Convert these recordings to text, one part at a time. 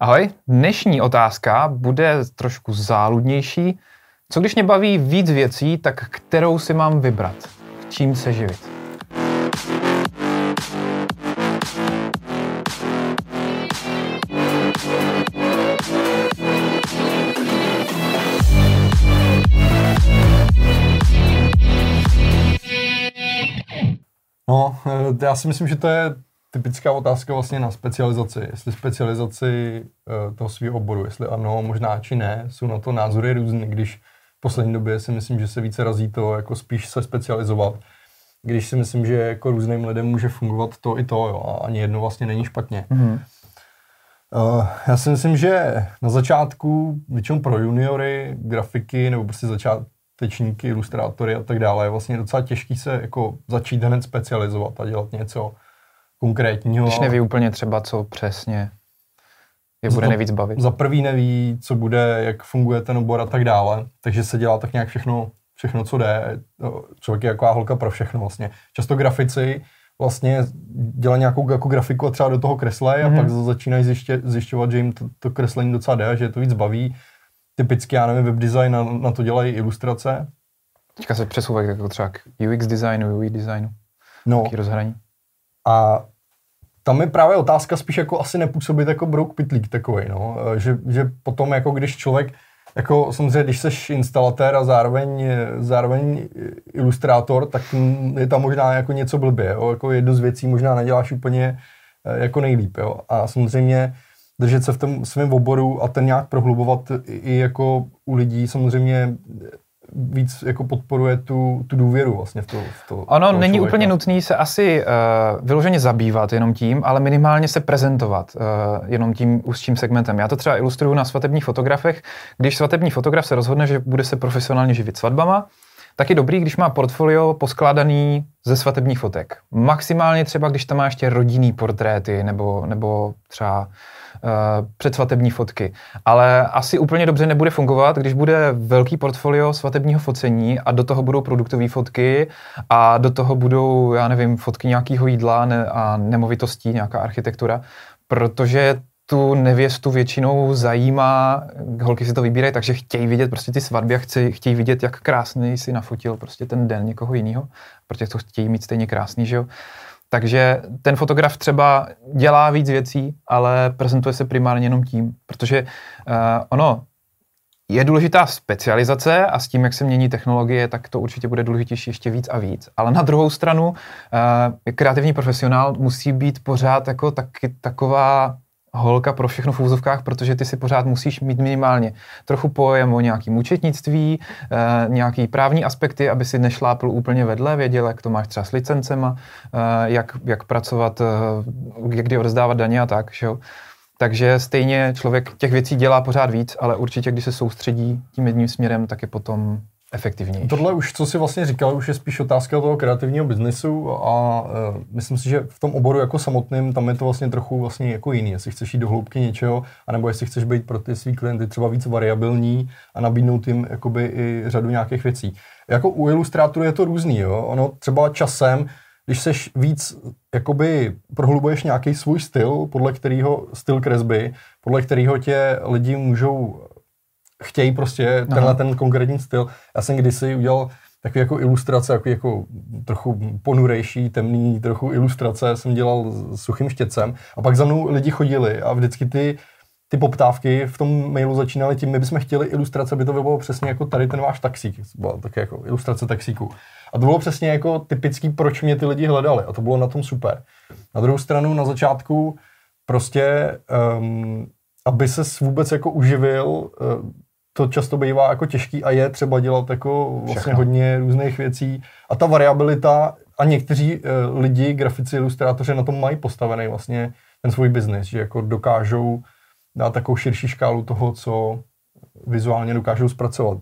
Ahoj, dnešní otázka bude trošku záludnější. Co když mě baví víc věcí, tak kterou si mám vybrat? Čím se živit? No, eh, já si myslím, že to je typická otázka vlastně na specializaci. Jestli specializaci uh, toho svého oboru, jestli ano, možná či ne, jsou na to názory různé, když v poslední době si myslím, že se více razí to, jako spíš se specializovat. Když si myslím, že jako různým lidem může fungovat to i to, jo, a ani jedno vlastně není špatně. Mm-hmm. Uh, já si myslím, že na začátku, většinou pro juniory, grafiky nebo prostě začátečníky, ilustrátory a tak dále, je vlastně docela těžký se jako začít hned specializovat a dělat něco konkrétního. Když neví úplně třeba, co přesně je bude za, nejvíc bavit. Za prvý neví, co bude, jak funguje ten obor a tak dále, takže se dělá tak nějak všechno, všechno co jde. Člověk je jako holka pro všechno vlastně. Často grafici vlastně dělají nějakou jako grafiku a třeba do toho kreslej mm-hmm. a mhm. pak začínají zjiště, zjišťovat, že jim to, to kreslení docela jde, že je to víc baví. Typicky, já nevím, webdesign na, na to dělají ilustrace. Teďka se přesouvají jako třeba k UX designu, UI designu. No. Taký rozhraní. A tam je právě otázka spíš jako asi nepůsobit jako brouk pitlík takový, no. Že, že potom jako když člověk jako samozřejmě, když jsi instalatér a zároveň, zároveň ilustrátor, tak je tam možná jako něco blbě, jo? jako jednu z věcí možná neděláš úplně eh, jako nejlíp, jo? a samozřejmě držet se v tom svém oboru a ten nějak prohlubovat i jako u lidí samozřejmě víc jako podporuje tu, tu důvěru vlastně v to. V to ono není člověka. úplně nutný se asi uh, vyloženě zabývat jenom tím, ale minimálně se prezentovat uh, jenom tím úzčím segmentem. Já to třeba ilustruju na svatebních fotografech. Když svatební fotograf se rozhodne, že bude se profesionálně živit svatbama, tak je dobrý, když má portfolio poskládaný ze svatebních fotek. Maximálně třeba, když tam má ještě rodinný portréty nebo, nebo třeba předsvatební fotky. Ale asi úplně dobře nebude fungovat, když bude velký portfolio svatebního focení a do toho budou produktové fotky a do toho budou, já nevím, fotky nějakého jídla a nemovitostí, nějaká architektura, protože tu nevěstu většinou zajímá, holky si to vybírají, takže chtějí vidět prostě ty svatby a chtějí, chtějí vidět, jak krásný si nafotil prostě ten den někoho jiného, protože to chtějí mít stejně krásný, že jo. Takže ten fotograf třeba dělá víc věcí, ale prezentuje se primárně jenom tím, protože uh, ono je důležitá specializace a s tím, jak se mění technologie, tak to určitě bude důležitější ještě víc a víc. Ale na druhou stranu, uh, kreativní profesionál musí být pořád jako taky taková holka pro všechno v úzovkách, protože ty si pořád musíš mít minimálně trochu pojem o nějakým účetnictví, e, nějaký právní aspekty, aby si nešlápl úplně vedle, věděl, jak to máš třeba s licencema, e, jak, jak pracovat, e, kdy odezdávat daně a tak. Že jo? Takže stejně člověk těch věcí dělá pořád víc, ale určitě, když se soustředí tím jedním směrem, tak je potom efektivnější. Tohle už, co si vlastně říkal, už je spíš otázka toho kreativního biznesu a uh, myslím si, že v tom oboru jako samotným tam je to vlastně trochu vlastně jako jiný, jestli chceš jít do hloubky něčeho, anebo jestli chceš být pro ty svý klienty třeba víc variabilní a nabídnout jim jakoby i řadu nějakých věcí. Jako u ilustrátorů je to různý, jo? ono třeba časem, když seš víc, jakoby prohlubuješ nějaký svůj styl, podle kterého styl kresby, podle kterého tě lidi můžou chtějí prostě tenhle ten konkrétní styl. Já jsem kdysi udělal takový jako ilustrace, jako, jako trochu ponurejší, temný, trochu ilustrace jsem dělal s suchým štětcem a pak za mnou lidi chodili a vždycky ty ty poptávky v tom mailu začínaly tím, my bychom chtěli ilustrace, aby to bylo přesně jako tady ten váš taxík, byla také jako ilustrace taxíku. A to bylo přesně jako typický, proč mě ty lidi hledali a to bylo na tom super. Na druhou stranu na začátku prostě, um, aby se vůbec jako uživil, uh, to často bývá jako těžký a je třeba dělat jako vlastně Všechno. hodně různých věcí. A ta variabilita a někteří uh, lidi, grafici, ilustrátoři na tom mají postavený vlastně ten svůj biznis, že jako dokážou dát takovou širší škálu toho, co vizuálně dokážou zpracovat.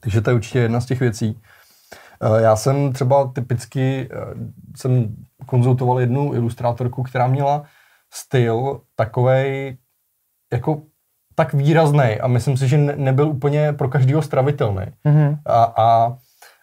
Takže to je určitě jedna z těch věcí. Uh, já jsem třeba typicky, uh, jsem konzultoval jednu ilustrátorku, která měla styl takovej jako tak výrazný a myslím si, že nebyl úplně pro každého stravitelný. Mm-hmm. A, a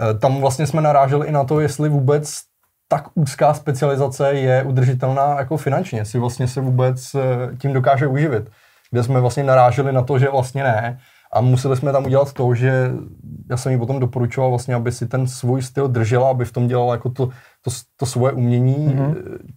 e, tam vlastně jsme naráželi i na to, jestli vůbec tak úzká specializace je udržitelná jako finančně, si vlastně se vůbec eh, tím dokáže uživit. Kde jsme vlastně naráželi na to, že vlastně ne. A museli jsme tam udělat to, že já jsem jí potom doporučoval vlastně, aby si ten svůj styl držela, aby v tom dělala jako to, to, to svoje umění. Mm-hmm.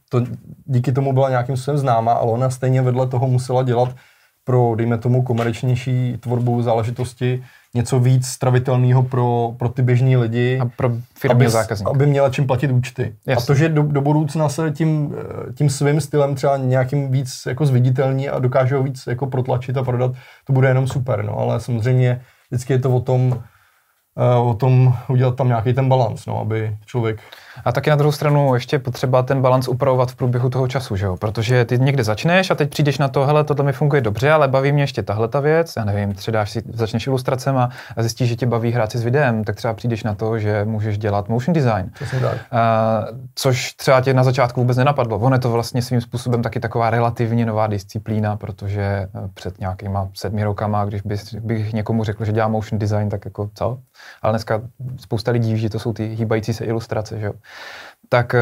To, díky tomu byla nějakým způsobem známa, ale ona stejně vedle toho musela dělat pro, dejme tomu, komerčnější tvorbu záležitosti, něco víc stravitelného pro, pro ty běžní lidi. A pro firmy zákazníky. Aby měla čím platit účty. Yes. A to, že do, do budoucna se tím, tím svým stylem třeba nějakým víc jako zviditelní a dokáže ho víc jako protlačit a prodat, to bude jenom super. No, ale samozřejmě vždycky je to o tom, Eh, o tom udělat tam nějaký ten balans, no, aby člověk... A taky na druhou stranu ještě potřeba ten balans upravovat v průběhu toho času, že jo? Protože ty někde začneš a teď přijdeš na to, hele, tohle mi funguje dobře, ale baví mě ještě tahle ta věc, já nevím, třeba si začneš ilustracem a, zjistíš, že tě baví hrát si s videem, tak třeba přijdeš na to, že můžeš dělat motion design. tak. A, což třeba tě na začátku vůbec nenapadlo. Ono je to vlastně svým způsobem taky taková relativně nová disciplína, protože eh, před nějakýma sedmi rokama, když bych, bych někomu řekl, že dělá motion design, tak jako co? Ale dneska spousta lidí ví, že to jsou ty hýbající se ilustrace, že jo. Tak eh,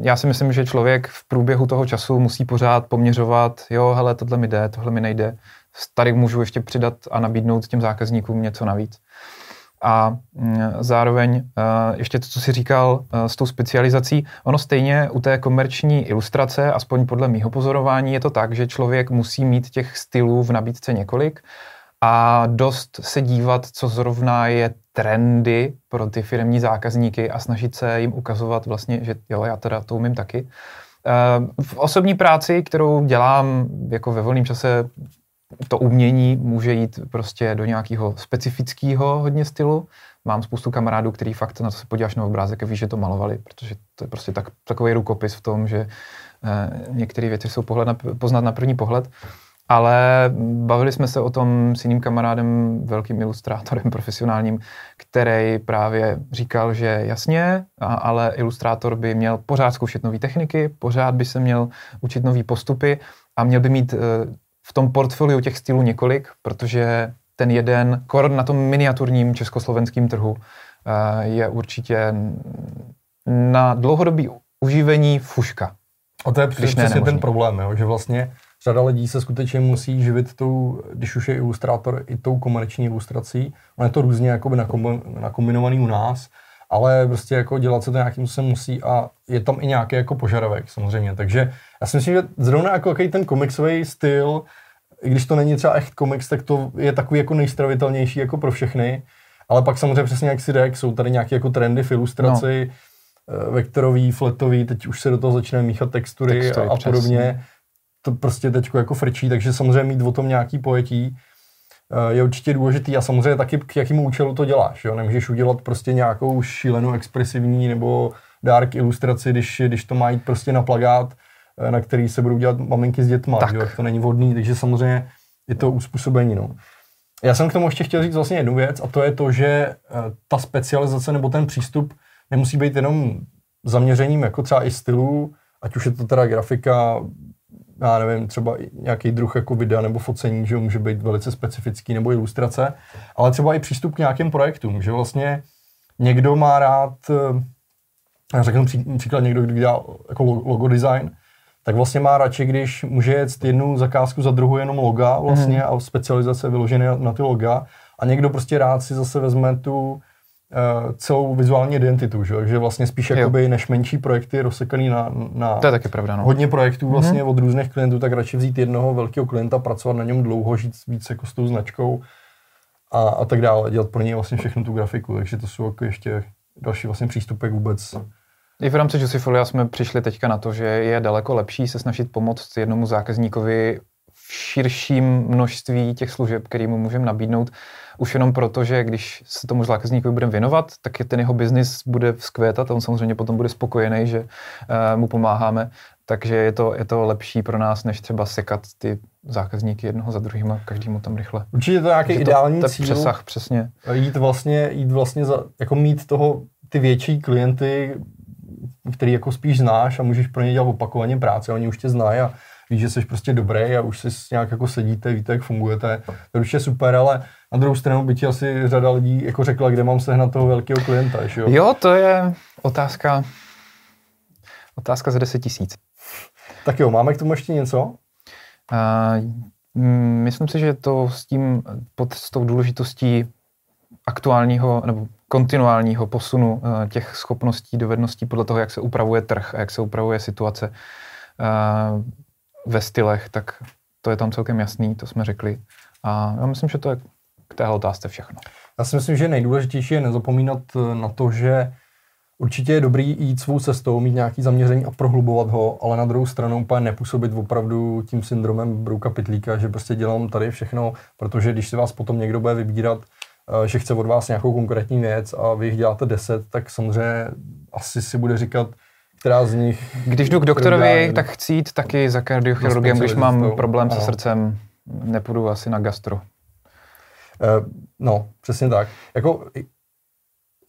já si myslím, že člověk v průběhu toho času musí pořád poměřovat, jo, hele, tohle mi jde, tohle mi nejde. Tady můžu ještě přidat a nabídnout těm zákazníkům něco navíc. A mm, zároveň eh, ještě to, co jsi říkal eh, s tou specializací, ono stejně u té komerční ilustrace, aspoň podle mýho pozorování, je to tak, že člověk musí mít těch stylů v nabídce několik a dost se dívat, co zrovna je trendy pro ty firmní zákazníky a snažit se jim ukazovat vlastně, že jo, já teda to umím taky. Eh, v osobní práci, kterou dělám jako ve volném čase, to umění může jít prostě do nějakého specifického hodně stylu. Mám spoustu kamarádů, který fakt na to se podíváš na obrázek a víš, že to malovali, protože to je prostě tak, takový rukopis v tom, že eh, některé věci jsou pohled na, poznat na první pohled. Ale bavili jsme se o tom s jiným kamarádem, velkým ilustrátorem profesionálním, který právě říkal, že jasně, ale ilustrátor by měl pořád zkoušet nové techniky, pořád by se měl učit nové postupy a měl by mít eh, v tom portfoliu těch stylů několik, protože ten jeden, kor na tom miniaturním československém trhu, eh, je určitě na dlouhodobý uživení fuška. A to je přesně ten problém, jo, že vlastně řada lidí se skutečně musí živit tou, když už je ilustrátor, i tou komerční ilustrací. Ono je to různě jakoby nakombinovaný u nás, ale prostě jako dělat se to nějakým se musí a je tam i nějaký jako požadavek samozřejmě. Takže já si myslím, že zrovna jako jaký ten komiksový styl, i když to není třeba echt komiks, tak to je takový jako nejstravitelnější jako pro všechny. Ale pak samozřejmě přesně jak si řekl, jsou tady nějaké jako trendy v ilustraci, no. vektorový, fletový, teď už se do toho začínají míchat textury, textury a, a podobně. Přesně to prostě teď jako frčí, takže samozřejmě mít o tom nějaký pojetí eh, je určitě důležitý a samozřejmě taky k jakému účelu to děláš. Jo? Nemůžeš udělat prostě nějakou šílenou expresivní nebo dark ilustraci, když, když to má jít prostě na plagát, eh, na který se budou dělat maminky s dětma, tak. Jo? to není vhodný, takže samozřejmě je to uspůsobení. No. Já jsem k tomu ještě chtěl říct vlastně jednu věc a to je to, že eh, ta specializace nebo ten přístup nemusí být jenom zaměřením jako třeba i stylu, ať už je to teda grafika, já nevím, třeba nějaký druh jako videa nebo focení, že může být velice specifický, nebo ilustrace, ale třeba i přístup k nějakým projektům, že vlastně někdo má rád, eh, já řeknu příklad někdo, kdo dělá jako logo design, tak vlastně má radši, když může jet jednu zakázku za druhou jenom loga vlastně mm. a specializace vyložené na ty loga a někdo prostě rád si zase vezme tu celou vizuální identitu, že? takže vlastně spíš jo. jakoby než menší projekty rozsekaný na, na to je taky pravda, no. hodně projektů mhm. vlastně mm-hmm. od různých klientů, tak radši vzít jednoho velkého klienta, pracovat na něm dlouho, žít víc jako s tou značkou a, a tak dále, dělat pro něj vlastně všechnu tu grafiku, takže to jsou jako ještě další vlastně přístupy vůbec. I v rámci Jusifolia jsme přišli teďka na to, že je daleko lepší se snažit pomoct jednomu zákazníkovi v širším množství těch služeb, který mu můžeme nabídnout, už jenom proto, že když se tomu zákazníkovi budeme věnovat, tak ten jeho biznis bude vzkvétat a on samozřejmě potom bude spokojený, že uh, mu pomáháme. Takže je to, je to lepší pro nás, než třeba sekat ty zákazníky jednoho za druhým a každému tam rychle. Určitě to nějaký Takže ideální to, cíl. Přesah, přesně. Jít vlastně, jít vlastně za, jako mít toho, ty větší klienty, který jako spíš znáš a můžeš pro ně dělat opakovaně práci, oni už tě znají a víš, že jsi prostě dobrý a už si nějak jako sedíte, víte, jak fungujete. To je určitě super, ale na druhou stranu by ti asi řada lidí jako řekla, kde mám sehnat toho velkého klienta, že jo? Jo, to je otázka Otázka za 10 tisíc. Tak jo, máme k tomu ještě něco? Uh, myslím si, že to s tím, pod s tou důležitostí aktuálního nebo kontinuálního posunu uh, těch schopností, dovedností podle toho, jak se upravuje trh a jak se upravuje situace uh, ve stylech, tak to je tam celkem jasný, to jsme řekli. A já myslím, že to je k téhle otázce všechno. Já si myslím, že nejdůležitější je nezapomínat na to, že určitě je dobrý jít svou cestou, mít nějaký zaměření a prohlubovat ho, ale na druhou stranu úplně nepůsobit opravdu tím syndromem Brouka Pitlíka, že prostě dělám tady všechno, protože když si vás potom někdo bude vybírat, eh, že chce od vás nějakou konkrétní věc a vy jich děláte deset, tak samozřejmě asi si bude říkat, která z nich... Když jdu k doktorovi, tak chci jít taky za kardiochirurgem, když mám problém se srdcem, nepůjdu asi na gastro. Uh, no, přesně tak. Jako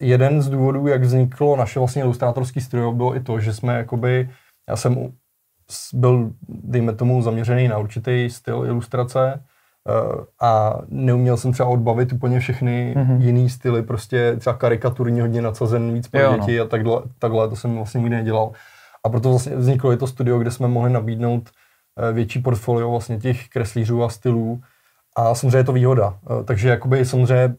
jeden z důvodů, jak vzniklo naše vlastně ilustrátorský studio, bylo i to, že jsme jakoby, já jsem byl, dejme tomu, zaměřený na určitý styl ilustrace a neuměl jsem třeba odbavit úplně všechny mm-hmm. jiný styly, prostě třeba karikaturní hodně nadsazen víc pro jo, děti no. a takhle, takhle, to jsem vlastně nikdy nedělal. A proto vlastně vzniklo i to studio, kde jsme mohli nabídnout uh, větší portfolio vlastně těch kreslířů a stylů a samozřejmě je to výhoda. Uh, takže jakoby samozřejmě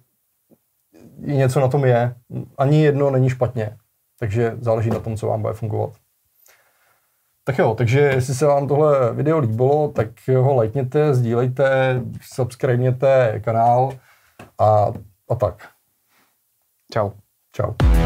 něco na tom je. Ani jedno není špatně. Takže záleží na tom, co vám bude fungovat. Tak jo, takže jestli se vám tohle video líbilo, tak ho lajkněte, sdílejte, subscribněte kanál a, a tak. Čau. Čau.